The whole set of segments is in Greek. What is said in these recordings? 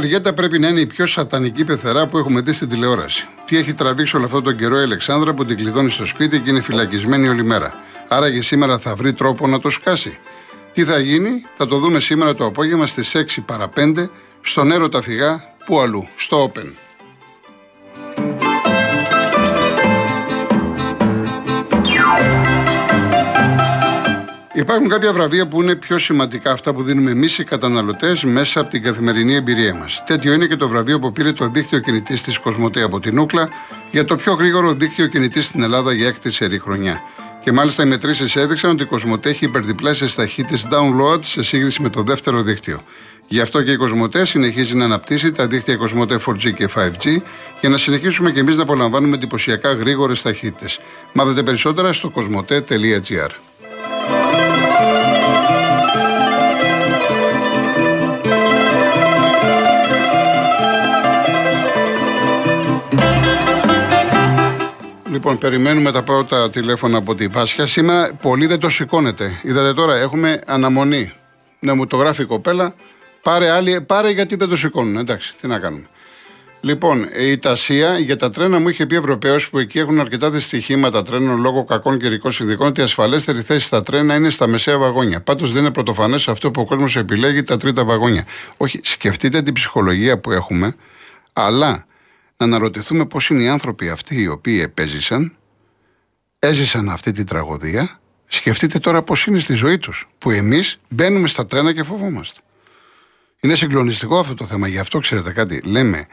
Τελικά η Μαριέτα πρέπει να είναι η πιο σατανική πεθερά που έχουμε δει στην τηλεόραση. Τι έχει τραβήξει όλο αυτόν τον καιρό η Αλεξάνδρα που την κλειδώνει στο σπίτι και είναι φυλακισμένη όλη μέρα. Άρα και σήμερα θα βρει τρόπο να το σκάσει. Τι θα γίνει, θα το δούμε σήμερα το απόγευμα στις 6 παρα 5 στον Έρωτα Φυγά, που αλλού, στο Open. Υπάρχουν κάποια βραβεία που είναι πιο σημαντικά αυτά που δίνουμε εμείς οι καταναλωτές μέσα από την καθημερινή εμπειρία μας. Τέτοιο είναι και το βραβείο που πήρε το δίκτυο κινητής της Κοσμοτέ από την Ούκλα για το πιο γρήγορο δίκτυο κινητής στην Ελλάδα για έκτη σερή χρονιά. Και μάλιστα οι μετρήσεις έδειξαν ότι η Κοσμοτέ έχει υπερδιπλάσιε ταχύτητε download σε σύγκριση με το δεύτερο δίκτυο. Γι' αυτό και η Κοσμοτέ συνεχίζει να αναπτύσσει τα δίκτυα Κοσμοτέ 4G και 5G για να συνεχίσουμε και εμείς να απολαμβάνουμε εντυπωσιακά γρήγορες ταχύτητε. Μάθετε περισσότερα στο κοσμοτέ.gr. Λοιπόν, περιμένουμε τα πρώτα τηλέφωνα από την Πάσχα. Σήμερα πολύ δεν το σηκώνεται. Είδατε τώρα, έχουμε αναμονή. Ναι, μου το γράφει η κοπέλα. Πάρε, άλλη, πάρε γιατί δεν το σηκώνουν. Εντάξει, τι να κάνουμε. Λοιπόν, η Τασία για τα τρένα μου είχε πει Ευρωπαίος που εκεί έχουν αρκετά δυστυχήματα τρένων λόγω κακών καιρικών συνδικών ότι η ασφαλέστερη θέση στα τρένα είναι στα μεσαία βαγόνια. Πάντως δεν είναι πρωτοφανές αυτό που ο κόσμος επιλέγει τα τρίτα βαγόνια. Όχι, σκεφτείτε την ψυχολογία που έχουμε, αλλά να αναρωτηθούμε πώς είναι οι άνθρωποι αυτοί οι οποίοι επέζησαν, έζησαν αυτή την τραγωδία. Σκεφτείτε τώρα πώς είναι στη ζωή τους, που εμείς μπαίνουμε στα τρένα και φοβόμαστε. Είναι συγκλονιστικό αυτό το θέμα. Γι' αυτό ξέρετε κάτι. Λέμε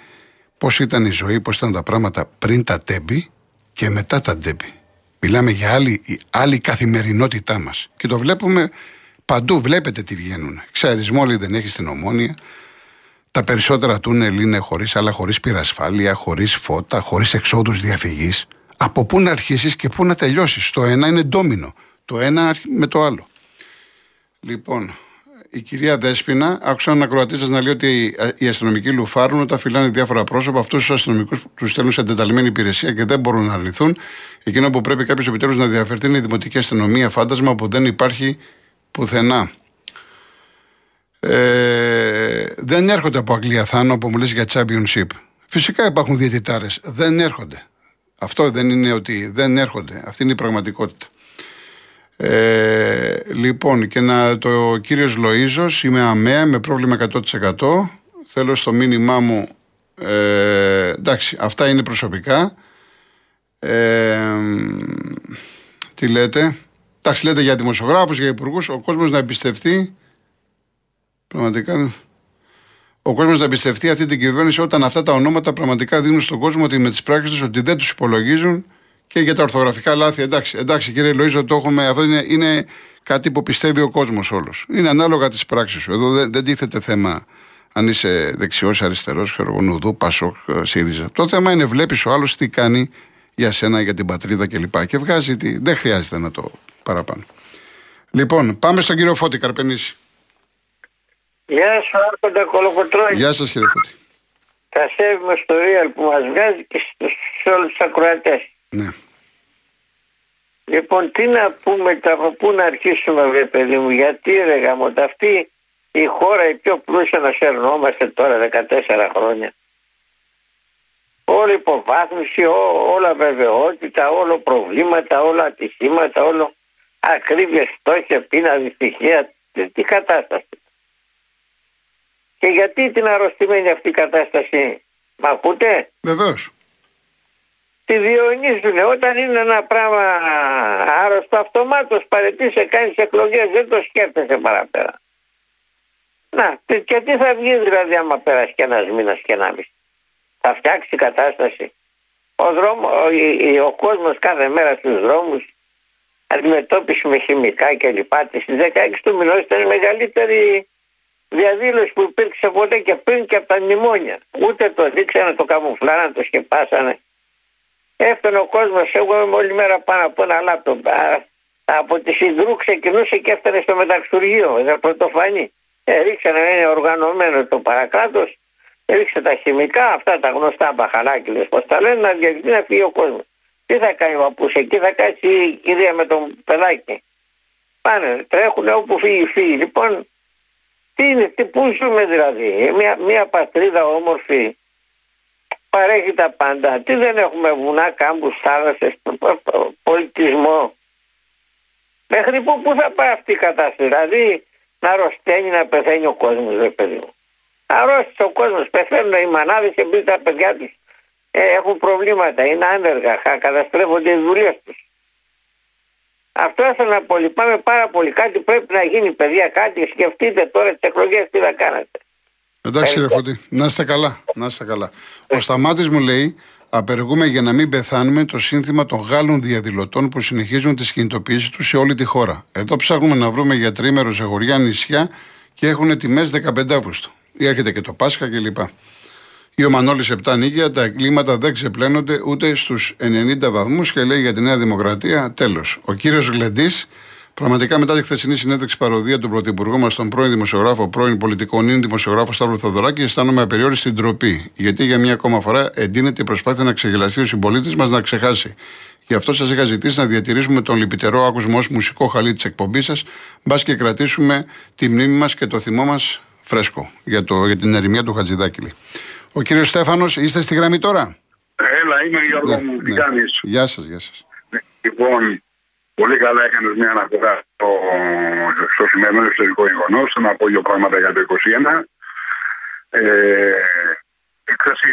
πώς ήταν η ζωή, πώς ήταν τα πράγματα πριν τα τέμπη και μετά τα τέμπη. Μιλάμε για άλλη, άλλη καθημερινότητά μας. Και το βλέπουμε παντού. Βλέπετε τι βγαίνουν. Εξαρισμό όλοι δεν έχεις στην ομόνια. Τα περισσότερα τούνελ είναι χωρίς άλλα, χωρίς πυρασφάλεια, χωρίς φώτα, χωρίς εξόδους διαφυγής. Από πού να αρχίσεις και πού να τελειώσεις; Το ένα είναι ντόμινο. Το ένα με το άλλο. Λοιπόν, η κυρία Δέσπινα, άκουσα έναν ακροατή σας να λέει ότι οι αστυνομικοί λουφάρουν όταν φυλάνε διάφορα πρόσωπα. Αυτούς τους αστυνομικούς τους στέλνουν σε εντεταλμένη υπηρεσία και δεν μπορούν να αρνηθούν. Εκείνο που πρέπει κάποιος επιτέλους να διαφερθεί είναι η δημοτική αστυνομία, φάντασμα που δεν υπάρχει πουθενά. Ε, δεν έρχονται από Αγγλία Θάνο που μου λες για championship. Φυσικά υπάρχουν διαιτητάρες. Δεν έρχονται. Αυτό δεν είναι ότι δεν έρχονται. Αυτή είναι η πραγματικότητα. Ε, λοιπόν, και να το κύριος Λοίζο, είμαι αμαία με πρόβλημα 100%. Θέλω στο μήνυμά μου. Ε, εντάξει, αυτά είναι προσωπικά. Ε, τι λέτε; Εντάξει, λέτε για δημοσιογράφους, για υπουργούς. Ο κόσμος να εμπιστευτεί Πραγματικά. Ο κόσμος να εμπιστευτεί αυτή την κυβέρνηση όταν αυτά τα ονόματα πραγματικά δίνουν στον κόσμο ότι με τις πράξεις τους ότι δεν τους υπολογίζουν και για τα ορθογραφικά λάθη. Εντάξει, εντάξει κύριε Λοίζο, το έχουμε. Αυτό είναι, είναι κάτι που πιστεύει ο κόσμος όλος. Είναι ανάλογα τις πράξεις σου. Εδώ δεν, δεν τίθεται θέμα αν είσαι δεξιός, αριστερός, χερογονουδού, πασόκ, ΣΥΡΙΖΑ. Το θέμα είναι βλέπεις ο άλλος τι κάνει για σένα, για την πατρίδα κλπ. Και βγάζει τι. Δεν χρειάζεται να το παραπάνω. Λοιπόν, πάμε στον κύριο Φώτη Καρπενήση. Γεια σου, Άρχοντα Κολοκοτρώνη. Γεια σας, κύριε Φώτη. Τα σέβουμε στο Real που μας βγάζει και σε όλους τους ακροατές. Ναι. Λοιπόν, τι να πούμε, από πού να αρχίσουμε, βρε παιδί μου, γιατί ρε γαμώ, αυτή η χώρα η πιο πλούσια να σερνόμαστε τώρα 14 χρόνια. Όλη υποβάθμιση, ό, όλα βεβαιότητα, όλο προβλήματα, όλα ατυχήματα, όλο ακρίβεια, στόχια, πείνα, δυστυχία. Τι, τι κατάσταση. Και γιατί την αρρωστημένη αυτή κατάσταση, Μ' ακούτε; Βεβαίως. Τη διονύζουν. Όταν είναι ένα πράγμα άρρωστο, αυτομάτως παρετήσει, κάνεις εκλογές, δεν το σκέφτεσαι παραπέρα. Να, και τι θα βγει δηλαδή άμα πέρασε και ένας μήνας και ένα μισή; Θα φτιάξει η κατάσταση. Ο, δρόμο, ο, ο κόσμος κάθε μέρα στους δρόμους αντιμετώπιση με χημικά κλπ. Στις 16 του μηνός ήταν η μεγαλύτερη διαδήλωση που υπήρξε ποτέ και πριν και από τα μνημόνια. Ούτε το δείξανε, το καμουφλάραν, το σκεπάσανε. Έφτανε ο κόσμος, εγώ είμαι όλη μέρα πάνω από ένα λάπτοπ. Από τη Συνδρού ξεκινούσε και έφτανε στο μεταξουργείο, ήταν πρωτοφανή. Ε, ρίξανε, είναι οργανωμένο το παρακάτω, ρίξε τα χημικά, αυτά τα γνωστά μπαχαλάκια, πώς τα λένε, να διαλυθεί να φύγει ο κόσμος. Τι θα κάνει ο παππού, εκεί θα κάτσει η κυρία με τον παιδάκι. Πάνε, τρέχουν όπου φύγει, φύγει. Λοιπόν, Τι είναι, τι πού ζούμε δηλαδή; Μια, μια πατρίδα όμορφη παρέχει τα πάντα. Τι δεν έχουμε βουνά, κάμπους, θάλασσες, πολιτισμό. Μέχρι πού, πού θα πάει αυτή η κατάσταση; Δηλαδή να αρρωσταίνει, να πεθαίνει ο κόσμος, ρε παιδί μου. Αρρώστησε ο κόσμος, πεθαίνουν οι μανάδες επειδή τα παιδιά τους ε, έχουν προβλήματα, είναι άνεργα, καταστρέφονται οι δουλειές τους. Αυτό ήθελα να πω. Λυπάμαι πάρα πολύ. Κάτι πρέπει να γίνει, παιδιά. Κάτι σκεφτείτε τώρα τις εκλογές τι θα κάνετε. Εντάξει, κύριε Φωτή. Να είστε καλά. Να είστε καλά. Ο Σταμάτης μου λέει: Απεργούμε για να μην πεθάνουμε το σύνθημα των Γάλλων διαδηλωτών που συνεχίζουν τις κινητοποιήσεις τους σε όλη τη χώρα. Εδώ ψάχνουμε να βρούμε για τρίμερο σε χωριά νησιά και έχουν τιμές 15 Αύγουστο. Ή έρχεται και το Πάσχα κλπ. Ή ο Μανώλη 7 νίκια, τα εγκλήματα δεν ξεπλένονται ούτε στους 90 βαθμούς και λέει για τη Νέα Δημοκρατία τέλος. Ο κύριος Γλεντής, πραγματικά μετά τη χθεσινή συνέντευξη παροδία του Πρωθυπουργού μας, τον πρώην δημοσιογράφο, πρώην πολιτικό νυν δημοσιογράφος Σταύρο Θοδωράκη, αισθάνομαι απεριόριστη ντροπή. Γιατί για μια ακόμα φορά εντείνεται η προσπάθεια να ξεγελαστεί ο συμπολίτης μας να ξεχάσει. Γι' αυτό σας είχα ζητήσει να διατηρήσουμε τον λυπητερό άκουσμο ως μουσικό χαλί της εκπομπής σας, μπας και κρατήσουμε τη μνήμη μας και το θυμό μας φρέσκο για, το, για την ερημία του Χατζηδάκηλη. Ο κύριος Στέφανος, είστε στη γραμμή τώρα; Έλα, είμαι Γιώργο ναι, μου, τι ναι. κάνεις; Γεια σας, γεια σας. Ναι, λοιπόν, πολύ καλά έκανες μια αναφορά στο, στο σημερινό ιστορικό γεγονός. Να πω δύο πράγματα για το 2021. Ε,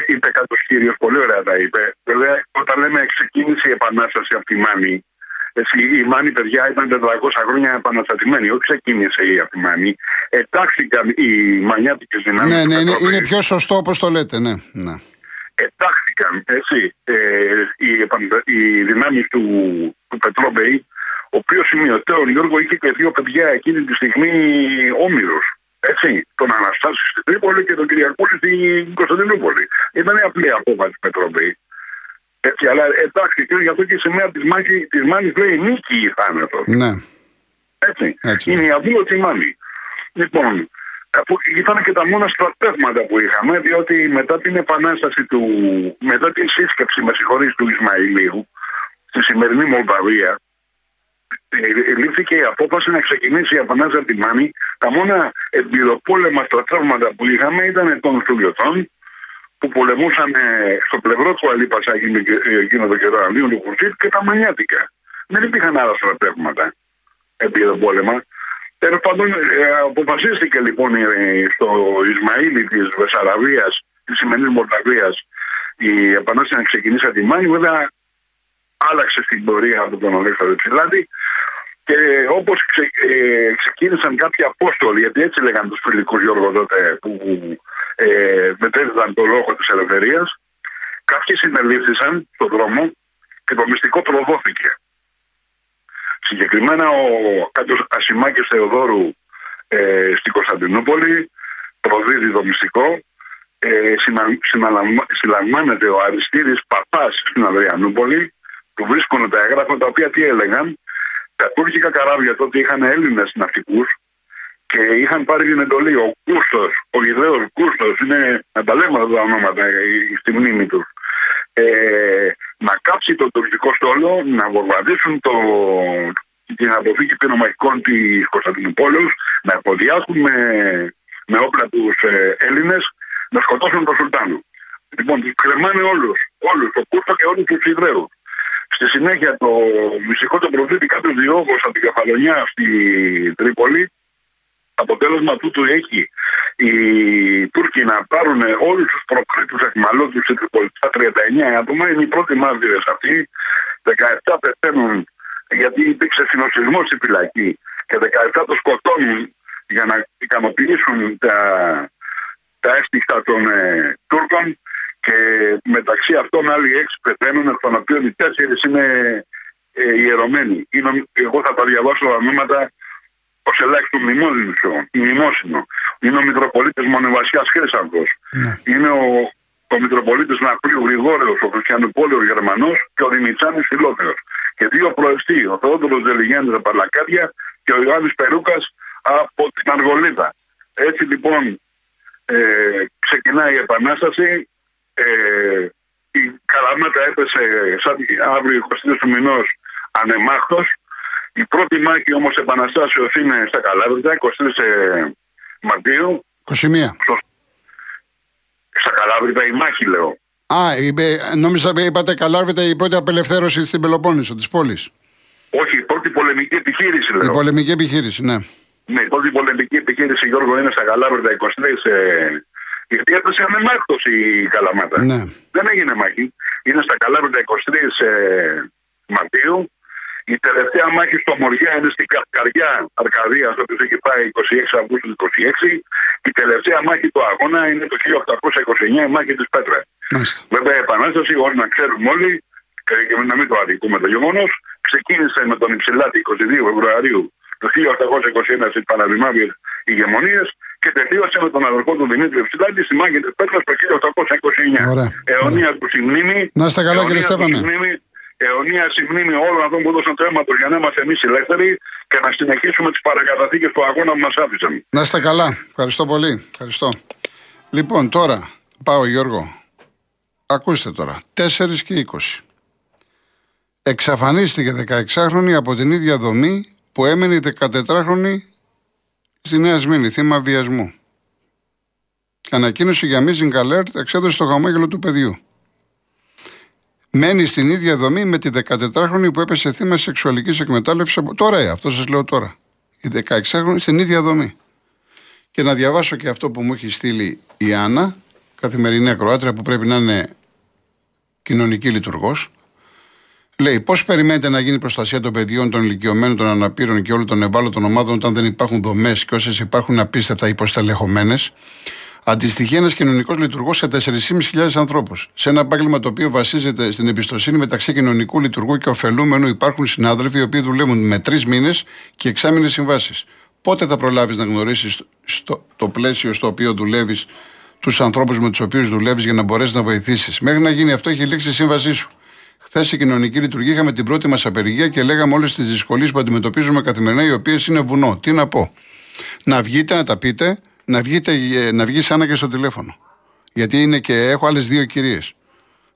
είπε κάποιος κύριος, πολύ ωραία τα είπε. Βέβαια, όταν λέμε ξεκίνησε η επανάσταση από τη Μάνη, έτσι, η Μάνη, παιδιά, ήταν 400 χρόνια επαναστατημένη. Όχι ξεκίνησε η Αθημάνη. Ετάχθηκαν οι μανιάτικες δυνάμεις. Ναι, ναι, είναι, είναι πιο σωστό όπως το λέτε, ναι. ναι. Ετάχθηκαν, έτσι, ε, οι, οι δυνάμεις του, του Πετρόμπεϊ, ο οποίος σημειωτέο Γιώργο είχε και δύο παιδιά εκείνη τη στιγμή όμοιρος. Έτσι, τον Αναστάση στην Τρίπολη και τον Κυριακούλη στην Κωνσταντινούπολη. Ήταν απλή απόφαση Πετρόμπεϊ. Έτσι, αλλά εντάξει, και γι' αυτό και η σημαία της μάχη της Μάνης λέει νίκη ή θάνατο. Ναι. Έτσι. Έτσι. Είναι η αδίωτη Μάνη. Λοιπόν, αφού ήταν και τα μόνα στρατεύματα που είχαμε, διότι μετά την επανάσταση του, μετά την σύσκεψη, με συγχωρείς, του Ισμαηλίου, στη σημερινή Μολδαβία, ε, λήφθηκε η απόφαση να ξεκινήσει η επανάσταση από τη Μάνη. Τα μόνα εμπειροπόλεμα στρατεύματα που είχαμε ήταν των Στουλιωτών, που πολεμούσαν στο πλευρό του Αλή Πασάκη εκείνο το καιρό αντίον του Κουρσίτ και τα Μανιάτικα. Δεν υπήρχαν άλλα στρατεύματα επί το πόλεμα. Τέλος πάντων, ε, αποφασίστηκε λοιπόν στο Ισμαήλι της Βεσαραβία, της σημερινής Μολδαβίας, η επανάσταση να ξεκινήσει από τη Μάνη. Βέβαια, άλλαξε στην πορεία από τον Αλέξανδρο Ψηλάτη. Και όπως ξε, ε, ξεκίνησαν κάποιοι απόστολοι, γιατί έτσι λέγανε τους φιλικούς Γιώργο τότε, που ε, μετέδιδαν το λόγο της ελευθερίας, κάποιοι συνελήφθησαν στον δρόμο και το μυστικό προδόθηκε. Συγκεκριμένα ο κάποιο Ασημάκης Θεοδόρου ε, στην Κωνσταντινούπολη προδίδει το μυστικό. Ε, συλλαμβάνεται ο Αριστίδης Παπάς στην Αδριανούπολη του βρίσκουν τα έγγραφα τα οποία τι έλεγαν τα τουρκικά καράβια τότε είχαν Έλληνες ναυτικούς και είχαν πάρει την εντολή. Ο Κούστο, ο ιδέο Κούστο, είναι να τα λέμε αυτά τα ονόματα στη μνήμη τους. Ε, να κάψει το τουρκικό στόλο, να βομβαρδίσουν το, την αποθήκη πυρομαχικών της Κωνσταντινούπολης, να υποδιάσουν με, με όπλα τους ε, Έλληνες, να σκοτώσουν τον Σουλτάνο. Λοιπόν, τους κρεμάνε όλους, όλους, το Κούστο και όλους τους Ιδραίου. Στη συνέχεια το μυστικό το προδίδει κάποιος διόγο από την Κεφαλονιά στη Τρίπολη αποτέλεσμα τούτου έχει οι Τούρκοι να πάρουν όλους τους προκρίτους εχμαλώτους σε τριπολιτικά 39 άτομα. Είναι οι πρώτοι μάρτυρες αυτοί. 17 πεθαίνουν γιατί υπήρξε συνοσυσμό στη φυλακή και 17 το σκοτώνουν για να ικανοποιήσουν τα, τα έστιχτα των ε, Τούρκων και μεταξύ αυτών άλλοι έξι πεθαίνουν, εκ των οποίων οι τέσσερις είναι ε, ιερωμένοι. Είναι, εγώ θα τα διαβάσω τα ονόματα ω ελάχιστο μνημόσυνο. Είναι ο Μητροπολίτης Μονεβασιάς Χρήσανθο. Ναι. Είναι ο, ο Μητροπολίτης Ναπλίου Γρηγόρεο, ο Χριστιανουπόλεο Γερμανός και ο Δημητσάνης Φιλόθεο. Και δύο προεστοί, ο Θεόδωρος Δελιγιάννης από Παλακάρια και ο Ιωάννης Περούκας από την Αργολίδα. Έτσι λοιπόν ε, ξεκινάει η Επανάσταση. Ε, η Καραμάτα έπεσε σαν αύριο 20 του μηνός ανεμάχτος η πρώτη μάχη όμως επαναστάσεως είναι στα Καλάβρητα, 23 Μαρτίου. 21. Στο... Στα Καλάβρητα η μάχη, λέω. Α, είπε, νόμιζα είπατε Καλάβρητα η πρώτη απελευθέρωση στην Πελοπόννησο της πόλης. Όχι, η πρώτη πολεμική επιχείρηση, λέω. Η πολεμική επιχείρηση, ναι. Ναι, η πρώτη πολεμική επιχείρηση, Γιώργο, είναι στα Καλάβρητα 23. Ε, γιατί έπεσε ανεμάκτο η Καλαμάτα. Ναι. Δεν έγινε μάχη. Είναι στα Καλάβρητα 23 ε, Μαρτίου. Η τελευταία μάχη στο Μοριά είναι στην καρδιά Αρκαδία, οποίο έχει πάει 26 Αυγούστου του 26. Η τελευταία μάχη του αγώνα είναι το 1829, η μάχη της Πέτρα. Μάλιστα. Βέβαια, η Επανάσταση, όσο να ξέρουμε όλοι, και να μην το αδικούμε το γεγονός, ξεκίνησε με τον Υψηλάτη 22 Φεβρουαρίου του 1821 στις Παναδημάβιε ηγεμονίες και τελείωσε με τον αδερφό του Δημήτρη Υψηλάτη στη μάχη της Πέτρα το 1829. Ωραία. Αιωνία του συμνήμη. Να είστε καλά, κύριε αιωνία του Στέφανε. Συμμνήμη, αιωνία συμμνήμη όλων αυτών που έδωσαν το αίμα τους για να είμαστε εμείς ελεύθεροι και να συνεχίσουμε τις παρακαταθήκες του αγώνας που μας άφησαν. Να είστε καλά. Ευχαριστώ πολύ. Ευχαριστώ. Λοιπόν, τώρα πάω Γιώργο. Ακούστε τώρα. 4 και 20. Εξαφανίστηκε 16χρονη από την ίδια δομή που έμενε η 14χρονη στη Νέα Σμήνη, θύμα βιασμού. Ανακοίνωση για Missing Alert εξέδωσε το χαμόγελο του παιδιού. Μένει στην ίδια δομή με τη 14χρονη που έπεσε θύμα σεξουαλικής εκμετάλλευσης. Από... Τώρα, ε, αυτό σας λέω τώρα. Η 16χρονη στην ίδια δομή. Και να διαβάσω και αυτό που μου έχει στείλει η Άννα, καθημερινή ακροάτρια που πρέπει να είναι κοινωνική λειτουργός. Λέει, πώς περιμένετε να γίνει η προστασία των παιδιών, των ηλικιωμένων, των αναπήρων και όλων των ευάλωτων ομάδων όταν δεν υπάρχουν δομές και όσες υπάρχουν απίστευτα υποστελεχωμένες; Αντιστοιχεί ένας κοινωνικός λειτουργός σε 4.500 ανθρώπους. Σε ένα επάγγελμα το οποίο βασίζεται στην εμπιστοσύνη μεταξύ κοινωνικού λειτουργού και ωφελούμενου, υπάρχουν συνάδελφοι οι οποίοι δουλεύουν με τρεις μήνες και εξάμεινες συμβάσεις. Πότε θα προλάβεις να γνωρίσεις το πλαίσιο στο οποίο δουλεύεις τους ανθρώπους με τους οποίους δουλεύεις για να μπορέσεις να βοηθήσεις; Μέχρι να γίνει αυτό, έχει λήξει η σύμβασή σου. Χθες η κοινωνική λειτουργία είχαμε την πρώτη μας απεργία και λέγαμε όλες τις δυσκολίες που αντιμετωπίζουμε καθημερινά, οι οποίες είναι βουνό. Τι να πω. Να βγείτε, να τα πείτε, να, βγείτε, να βγεις σαν και στο τηλέφωνο. Γιατί είναι και έχω άλλες δύο κυρίες.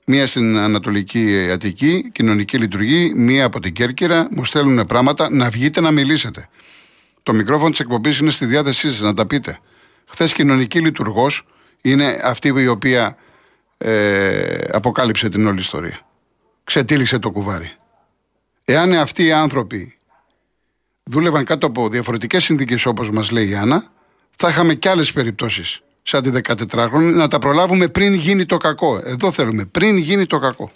Μία στην Ανατολική Αττική, κοινωνική λειτουργή, μία από την Κέρκυρα, μου στέλνουν πράγματα. Να βγείτε να μιλήσετε. Το μικρόφωνο της εκπομπής είναι στη διάθεσή σας, να τα πείτε. Χθες κοινωνική λειτουργός είναι αυτή η οποία ε, αποκάλυψε την όλη ιστορία. Ξετύλιξε το κουβάρι. Εάν αυτοί οι άνθρωποι δούλευαν κάτω από διαφορετικές συνθήκες όπως μας λέει η Άννα, θα είχαμε και άλλες περιπτώσεις σαν τη 14χρονη να τα προλάβουμε πριν γίνει το κακό. Εδώ θέλουμε, πριν γίνει το κακό.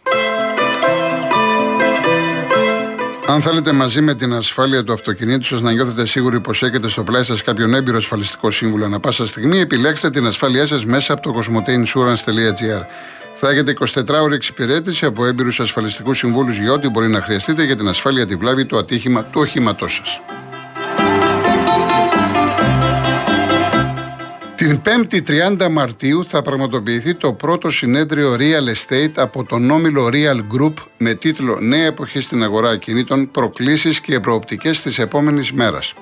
Αν θέλετε μαζί με την ασφάλεια του αυτοκινήτου σας να νιώθετε σίγουροι πως έχετε στο πλάι σας κάποιον έμπειρο ασφαλιστικό σύμβουλο ανα πάσα στιγμή, επιλέξτε την ασφάλειά σας μέσα από το cosmoteinsurance.gr. Θα έχετε 24 ώρε εξυπηρέτηση από έμπειρους ασφαλιστικούς συμβούλους για ό,τι μπορεί να χρειαστείτε για την ασφάλεια τη βλάβη του ατύχημα του οχήματός σας. Την 5η 30 Μαρτίου θα πραγματοποιηθεί το πρώτο συνέδριο Real Estate από τον όμιλο Real Group με τίτλο Νέα εποχή στην αγορά ακινήτων, προκλήσεις και προοπτικές της επόμενης μέρας.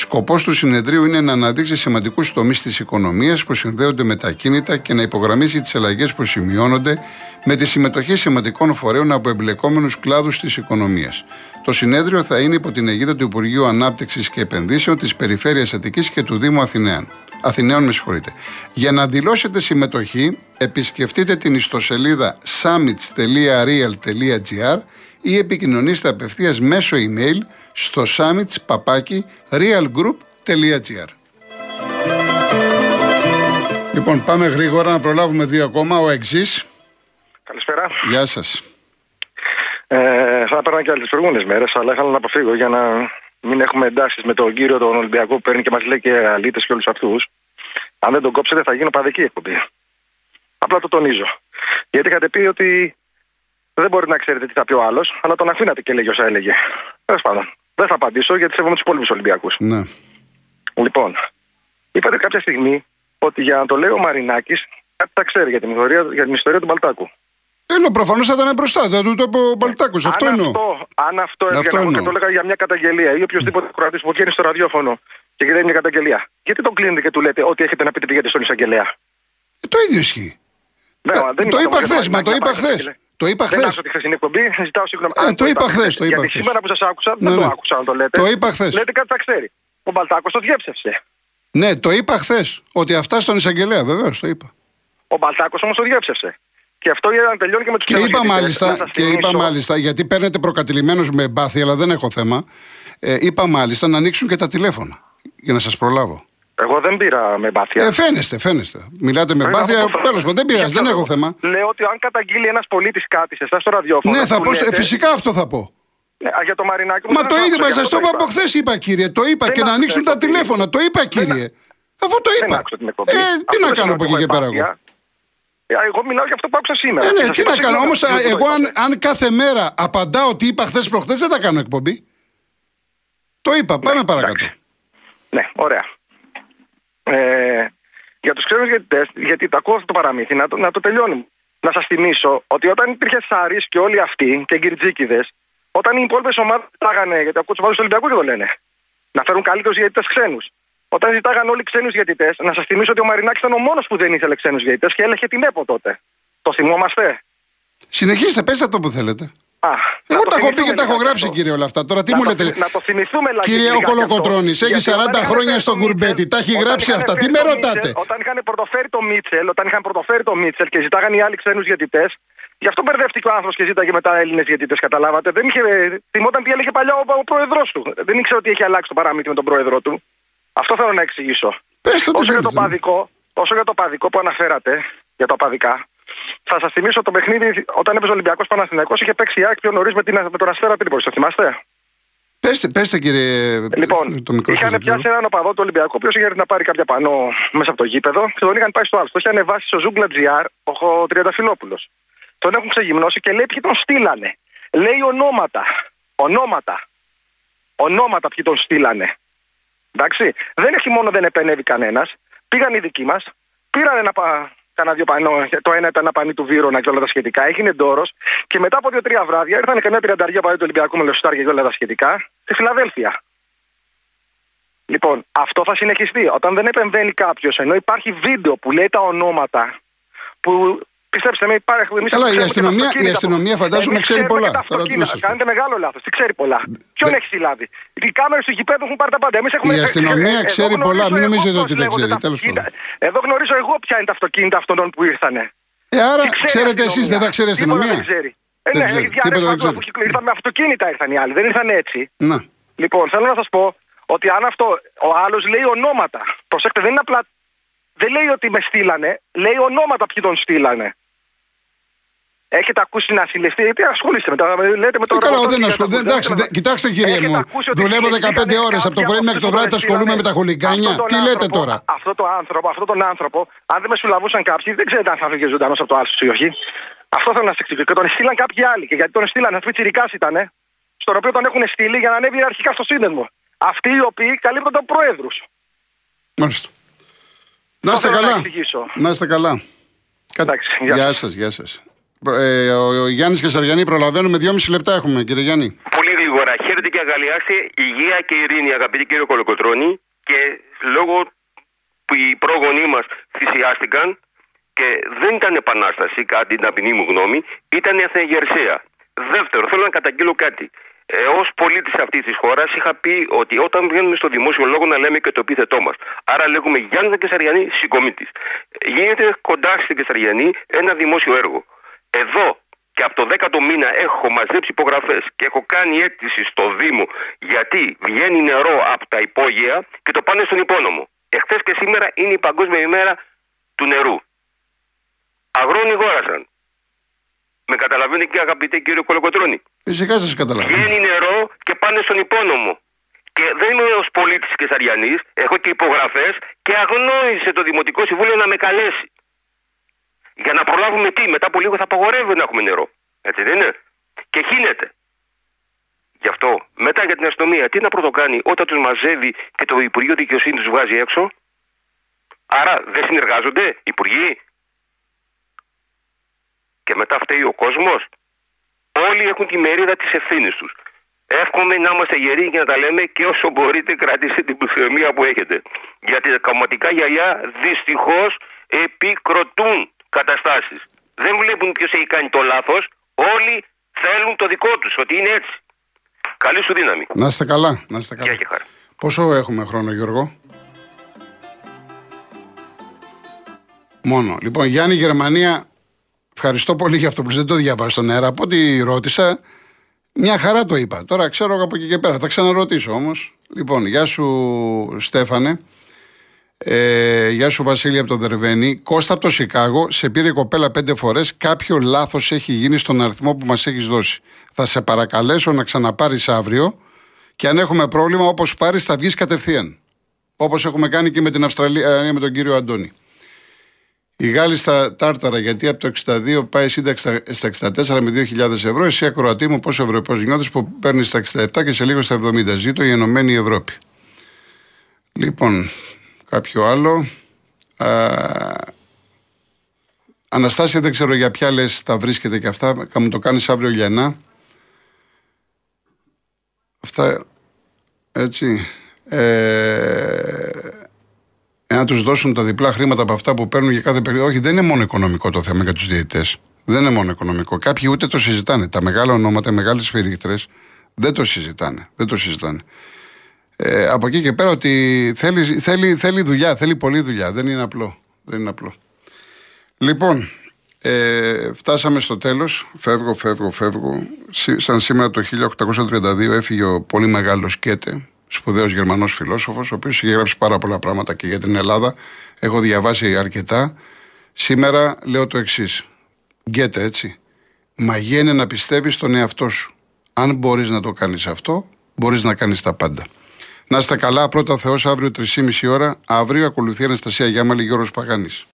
Σκοπός του συνεδρίου είναι να αναδείξει σημαντικούς τομείς της οικονομίας που συνδέονται με τα ακίνητα και να υπογραμμίσει τις αλλαγές που σημειώνονται με τη συμμετοχή σημαντικών φορέων από εμπλεκόμενους κλάδους της οικονομίας. Το συνέδριο θα είναι υπό την αιγίδα του Υπουργείου Ανάπτυξης και Επενδύσεων της Περιφέρειας Αττικής και του Δήμου Αθηναίων. Αθηναίων, με συγχωρείτε. Για να δηλώσετε συμμετοχή, επισκεφτείτε την ιστοσελίδα summits.real.gr ή επικοινωνήστε απευθείας μέσω email στο summits.realgroup.gr. Λοιπόν, πάμε γρήγορα να προλάβουμε δύο ακόμα. Ο εξής. Καλησπέρα. Γεια σας. Ε, θα έπαιρνα και άλλες προηγούμενες μέρες, αλλά ήθελα να αποφύγω για να μην έχουμε εντάσεις με τον κύριο τον Ολυμπιακό που παίρνει και μας λέει και αλήτες και όλους αυτούς. Αν δεν τον κόψετε, θα γίνει παδική εκπομπή. Απλά το τονίζω. Γιατί είχατε πει ότι δεν μπορεί να ξέρετε τι θα πει ο άλλος, αλλά τον αφήνατε και λέγει όσα έλεγε. Τέλος πάντων. Δεν θα απαντήσω γιατί σέβομαι τους υπόλοιπους Ολυμπιακούς. Ναι. Λοιπόν, είπατε κάποια στιγμή ότι για να το λέει ο Μαρινάκης κάτι τα ξέρει για την ιστορία, για την ιστορία του Μπαλτάκου. Τέλο, προφανώς θα ήταν μπροστά, θα του το είπε ο Μπαλτάκος. Αυτό αν εννοώ. Αυτό, αν αυτό Αυτό έβγαινε εγώ και εννοώ. το έλεγα για μια καταγγελία ή οποιοδήποτε κροατής που βγαίνει στο ραδιόφωνο και δεν είναι μια καταγγελία, γιατί τον κλείνετε και του λέτε ότι έχετε να πείτε πηγαίνετε στον εισαγγελέα; Ε, το ίδιο ισχύει. Ναι, Ε, μα δεν το είπα είπα χθες, ότι μα το να είπα πάρετε χθες. Καταγγελία. Το είπα Δεν χθες. άκουσα τη χθεσινή εκπομπή, ζητάω συγγνώμη. Ε, Αν το είπα χθες, χθες, το είπα Γιατί χθες. σήμερα που σας άκουσα Ναι, δεν ναι. το άκουσα να το λέτε. Το είπα χθες. Λέτε κάτι τα ξέρει. Ο Μπαλτάκος το διέψευσε. Ναι, το είπα χθες. Ότι αυτά στον εισαγγελέα, βεβαίως το είπα. Ο Μπαλτάκος όμως το διέψευσε. Και αυτό για να τελειώνει και με τους Και είπα, μάλιστα, και είπα μάλιστα, γιατί παίρνετε προκατηλημένους με εμπάθεια, αλλά δεν έχω θέμα. Ε, είπα μάλιστα να ανοίξουν και τα τηλέφωνα. Για να σας προλάβω. Εγώ δεν πήρα με μπάθια. Ε, φαίνεστε, φαίνεστε. Μιλάτε με Πρέπει να μπάθια. πω το- Τέλος πάντων, δεν πειράζει, δεν Ποιο έχω λόγο. θέμα. Λέω ότι αν καταγγείλει ένας πολίτης κάτι σε εσάς στο ραδιόφωνο. Ναι, θα του πω. στο- λέτε- Φυσικά αυτό θα πω. Ναι, α, για το Μαρινάκι. μου Μα δεν το άκουσα, ίδιο, μα γι' σας αυτό το είπα είπα. από χθες, είπα κύριε. Το είπα Δεν και να άκουσα ανοίξουν τα εκπομπή. τηλέφωνα. Το είπα κύριε. Αφού το Δεν είπα. άκουσα την εκπομπή. Ε, τι Αυτό να δεν κάνω από εκεί σημαίνει και πέρα ότι εγώ; έχω εμπάθεια. Ε, Εγώ μιλάω για αυτό που άκουσα σήμερα. Ε, Και ναι, σας τι είπα να κάνω; συγγνώμη Όμως, που το εγώ αν, είπατε. αν κάθε μέρα απαντάω ότι είπα χθες προχθές, δεν θα κάνω εκπομπή. Το είπα. Πάμε παρακάτω. εντάξει. Ναι, ωραία. Ε, για τους ξένους διαιτητές, γιατί το ακούω αυτό το παραμύθι, να το, να το τελειώνουμε. Να σας θυμίσω ότι όταν υπήρχε Σάρις και όλοι αυτοί και γκριτζίκιδε, όταν οι υπόλοιπες ομάδες ζητάγανε, γιατί ακούω τους ομάδες του Ολυμπιακού και το λένε, να φέρουν καλύτερους διαιτητές ξένους. Όταν ζητάγαν όλοι ξένους διαιτητές, να σας θυμίσω ότι ο Μαρινάκης ήταν ο μόνος που δεν ήθελε ξένους διαιτητές και έλεγε την ΕΠΟ τότε. Το θυμόμαστε; Συνεχίστε, πέστε αυτό που θέλετε. Α, Εγώ να τα έχω πει θυμηθούμε και τα έχω λιγάκι γράψει, αυτό. κύριε, όλα αυτά. Τώρα τι Να μου το λέτε. θυμ- Να το θυμηθούμε λιγάκι. Κύριε ο λιγάκι αυτό. Κολοκοτρώνης, έχει Γιατί 40 όταν είχαν χρόνια φέρει στον το Κουρμπέτη, Μίτσελ, τα έχει όταν γράψει είχαν αυτά. φέρει Τι με το ρωτάτε; Μίτσελ, Όταν είχαν πρωτοφέρει το Μίτσελ, όταν είχαν πρωτοφέρει το Μίτσελ και ζητάγαν οι άλλοι ξένους διαιτητές, γι' αυτό μπερδεύτηκε ο άνθρωπος και ζήταγε μετά Έλληνες διαιτητές, καταλάβατε. Δεν είχε, θυμόταν τι έλεγε παλιά ο, ο πρόεδρός του. Δεν ήξερε ότι έχει αλλάξει το παραμύθι με τον πρόεδρό του. Αυτό θέλω να εξηγήσω. Πες το τι Όσο για το θέλετε. παδικό, όσο για το παδικό που αναφέρατε, για τα παδικά, θα σας θυμίσω το παιχνίδι όταν έπαιζε ο Ολυμπιακός Παναθηναϊκός είχε παίξει η ΑΕΚ πιο νωρίς με, την- με τον Αστέρα Τρίπολη. Το θυμάστε; Πέστε, πέστε κύριε. Λοιπόν, το μικρό σας είχαν δεν ξέρω. πιάσει έναν οπαδό του Ολυμπιακού, ο οποίος είχε έρθει να πάρει κάποια πανό μέσα από το γήπεδο και τον είχαν πάει στο άλλο. Το είχε ανεβάσει στο Ζούγκλα GR ο Τριανταφυλόπουλος. Τον έχουν ξεγυμνώσει και λέει ποιοι τον στείλανε. Λέει ονόματα. Ονόματα. Ονόματα ποιοι τον στείλανε. Εντάξει. Δεν έχει μόνο δεν επενεύει κανένας. Πήγαν οι δικοί μας, πήραν ένα, πα- κάνα δύο πανό. Το ένα ήταν ένα πανί του Βύρονα και όλα τα σχετικά. Έγινε ντόρος και μετά από δύο-τρία βράδια ήρθαν καμιά τριανταριά παδί του Ολυμπιακού με λεφτάρια και όλα τα σχετικά στη Φιλαδέλφια. Λοιπόν, αυτό θα συνεχιστεί. Όταν δεν επεμβαίνει κάποιος, ενώ υπάρχει βίντεο που λέει τα ονόματα, που πιστέψτε με, υπάρχει. εμείς Καλά, η ξέρουμε και τα αστυνομία- αυτοκίνητα η αστυνομία που- φαντάζομαι εμείς ξέρει ξέρουμε πολλά. και τα Τώρα τι να αυτοκίνητα. σας πω. Κάνετε μεγάλο λάθος. Τι ξέρει πολλά. Ποιον δε- έχεις συλλάβει; Οι κάμερες του γηπέδου έχουν πάρει τα πάντα. Εμείς έχουμε... Η αστυνομία ε, ε, εδώ ξέρει γνωρίζω πολλά, μην εγώ νομίζετε πώς ότι δεν λέγονται ξέρει, τα τέλος αυτοκίνητα. πάντων. Εδώ γνωρίζω εγώ ποια είναι τα αυτοκίνητα αυτών που ήρθανε. Ε, άρα Τι ξέρει η ξέρετε εσείς, αστυνομία. δεν τα ξέρει η Τίποτα αστυνομία; Δεν ξέρει. Ε, Δεν ναι, ξέρει. έχει διαρρεύσει Τίποτα δεν παντού, ξέρει. αφού κυκλο- Ήρθαν με αυτοκίνητα ήρθαν οι άλλοι. Δεν ήρθαν έτσι. Να. Λοιπόν, θέλω να σας πω ότι αν αυτό ο άλλος λέει ονόματα. Προσέξτε, δεν είναι απλά. Δεν λέει ότι με στείλανε, λέει ονόματα ποιοι τον στείλανε. Έχετε ακούσει να συλληφθεί, γιατί ασχολείστε με τα. Λέτε με το Ε, καλά, ρομπότ δεν και τα ασχολούμαι. ακούστε, Εντάξει, δεν δε- κοιτάξτε κύριε Έχετε μου. ακούσει ότι Δουλεύω συλληφθήκανε 15 ώρες από το κάποιοι πρωί από μέχρι το αυτούς βράδυ. που Τα ασχολούμαι με τα στείλανε. χολιγκάνια. Αυτόν τον Τι λέτε άνθρωπο- τώρα; Αυτό το άνθρωπο, αυτό τον άνθρωπο, αν δεν με συλλαβούσαν κάποιοι, δεν ξέρετε αν θα φύγει ζωντανός από το άλλο ή όχι. Αυτό θέλω να σας εξηγήσω. Και τον στείλαν κάποιοι άλλοι. Και γιατί τον στείλαν, αυτό τσιρικάς ήταν, στον οποίο τον έχουν στείλει για να ανέβει αρχικά στο σύνδεσμο. Αυτοί οι οποίοι καλύπτονται από προέδρους. Μάλιστα. Να είστε θέλω να καλά. εξηγήσω. Να είστε καλά. Κα- Εντάξει, γεια Γεια σας, γεια σας. Ε, ο, ο Γιάννης και Σαριανή προλαβαίνουμε. Δυόμιση λεπτά έχουμε, κύριε Γιάννη. Πολύ γρήγορα. Χαίρετε και αγαλιάστε υγεία και ειρήνη, αγαπητοί κύριε Κολοκοτρώνη. Και λόγω που οι πρόγονοί μας θυσιάστηκαν και δεν ήταν επανάσταση, κάτι την ταπεινή μου γνώμη, ήταν εθνεγερσία. Δεύτερο, θέλω να καταγγείλω κάτι. Ε, Ω πολίτης αυτής της χώρας είχα πει ότι όταν βγαίνουμε στο δημόσιο λόγο να λέμε και το επίθετό μας. Άρα λέγουμε Γιάννη Κεσαριανή, συγκομίτης. Γίνεται κοντά στην Κεσαριανή ένα δημόσιο έργο. Εδώ και από το 10ο μήνα έχω μαζέψει υπογραφές και έχω κάνει αίτηση στο Δήμο γιατί βγαίνει νερό από τα υπόγεια και το πάνε στον υπόνομο. Εχθές και σήμερα είναι η Παγκόσμια ημέρα του νερού. Αγρόνι γόρασαν. Με καταλαβαίνετε και αγαπητέ κύριο Κολοκοτρώνη; Φυσικά σας καταλαβαίνω. Βγαίνει νερό και πάνε στον υπόνομο. Και δεν είμαι ως πολίτης Κεσαριανής, έχω και υπογραφές και αγνόησε το Δημοτικό Συμβούλιο να με καλέσει. Για να προλάβουμε τι, μετά από λίγο θα απαγορεύει να έχουμε νερό. Έτσι δεν είναι; Και χύνεται. Γι' αυτό, μετά για την αστυνομία, τι να πρωτοκάνει όταν τους μαζεύει και το Υπουργείο Δικαιοσύνης τους βγάζει έξω; Άρα δεν συνεργάζονται οι υπουργοί; Και μετά φταίει ο κόσμος. Όλοι έχουν τη μερίδα της ευθύνης τους. Εύχομαι να είμαστε γεροί και να τα λέμε και όσο μπορείτε κρατήστε την πληθυσμία που έχετε. Γιατί τα κομματικά γυαλιά δυστυχώς επικροτούν καταστάσεις. Δεν βλέπουν ποιος έχει κάνει το λάθος. Όλοι θέλουν το δικό τους, ότι είναι έτσι. Καλή σου δύναμη. Να είστε καλά. Να είστε καλά. Γεια και χαρά. Πόσο έχουμε χρόνο, Γιώργο; Μόνο. Λοιπόν, Γιάννη, Γερμανία, ευχαριστώ πολύ για αυτό που δεν το διαβάζω στον αέρα. Από ό,τι ρώτησα, μια χαρά το είπα. Τώρα ξέρω από εκεί και πέρα. Θα ξαναρωτήσω όμως. Λοιπόν, γεια σου Στέφανε. Ε, γεια σου Βασίλη από το Δερβένη. Κώστα από το Σικάγο, σε πήρε η κοπέλα πέντε φορές. Κάποιο λάθος έχει γίνει στον αριθμό που μας έχεις δώσει. Θα σε παρακαλέσω να ξαναπάρεις αύριο και αν έχουμε πρόβλημα, όπως πάρεις, θα βγεις κατευθείαν. Όπως έχουμε κάνει και με την Αυστραλία, ε, με τον κύριο Αντώνη. Η Γάλλη στα τάρταρα, γιατί από το 62 πάει σύνταξη στα 64 με 2.000 ευρώ. Εσύ ακροατή μου, πόσο ευρώ νιώθει που παίρνεις στα 67 και σε λίγο στα 70. Ζήτω η Ενωμένη Ευρώπη. Λοιπόν, κάποιο άλλο. Α, Αναστάσια, δεν ξέρω για ποια λες τα βρίσκεται και αυτά. Θα μου το κάνεις αύριο Λιανά. Αυτά έτσι. Ε, εάν τους δώσουν τα διπλά χρήματα από αυτά που παίρνουν για κάθε παιχνίδι. Όχι, δεν είναι μόνο οικονομικό το θέμα για τους διαιτητές. Δεν είναι μόνο οικονομικό. Κάποιοι ούτε το συζητάνε. Τα μεγάλα ονόματα, οι μεγάλες φυρίκτρε δεν το συζητάνε. Δεν το συζητάνε. Ε, από εκεί και πέρα ότι θέλει, θέλει, θέλει δουλειά, θέλει πολλή δουλειά. Δεν είναι απλό. Δεν είναι απλό. Λοιπόν, ε, φτάσαμε στο τέλος, φεύγω, φεύγω, φεύγω. Σαν σήμερα το 1832 έφυγε ο πολύ μεγάλος Κέτε, σπουδαίος Γερμανός φιλόσοφος, ο οποίος είχε γράψει πάρα πολλά πράγματα και για την Ελλάδα. Έχω διαβάσει αρκετά. Σήμερα λέω το εξής. Γκέτε, έτσι. Μαγεία είναι να πιστεύεις στον εαυτό σου. Αν μπορείς να το κάνεις αυτό, μπορείς να κάνεις τα πάντα. Να είστε καλά, πρώτα Θεός αύριο 3,5 ώρα. Αύριο ακολουθεί η Αναστασία Γιάμαλη Γιώργος Παγάνης.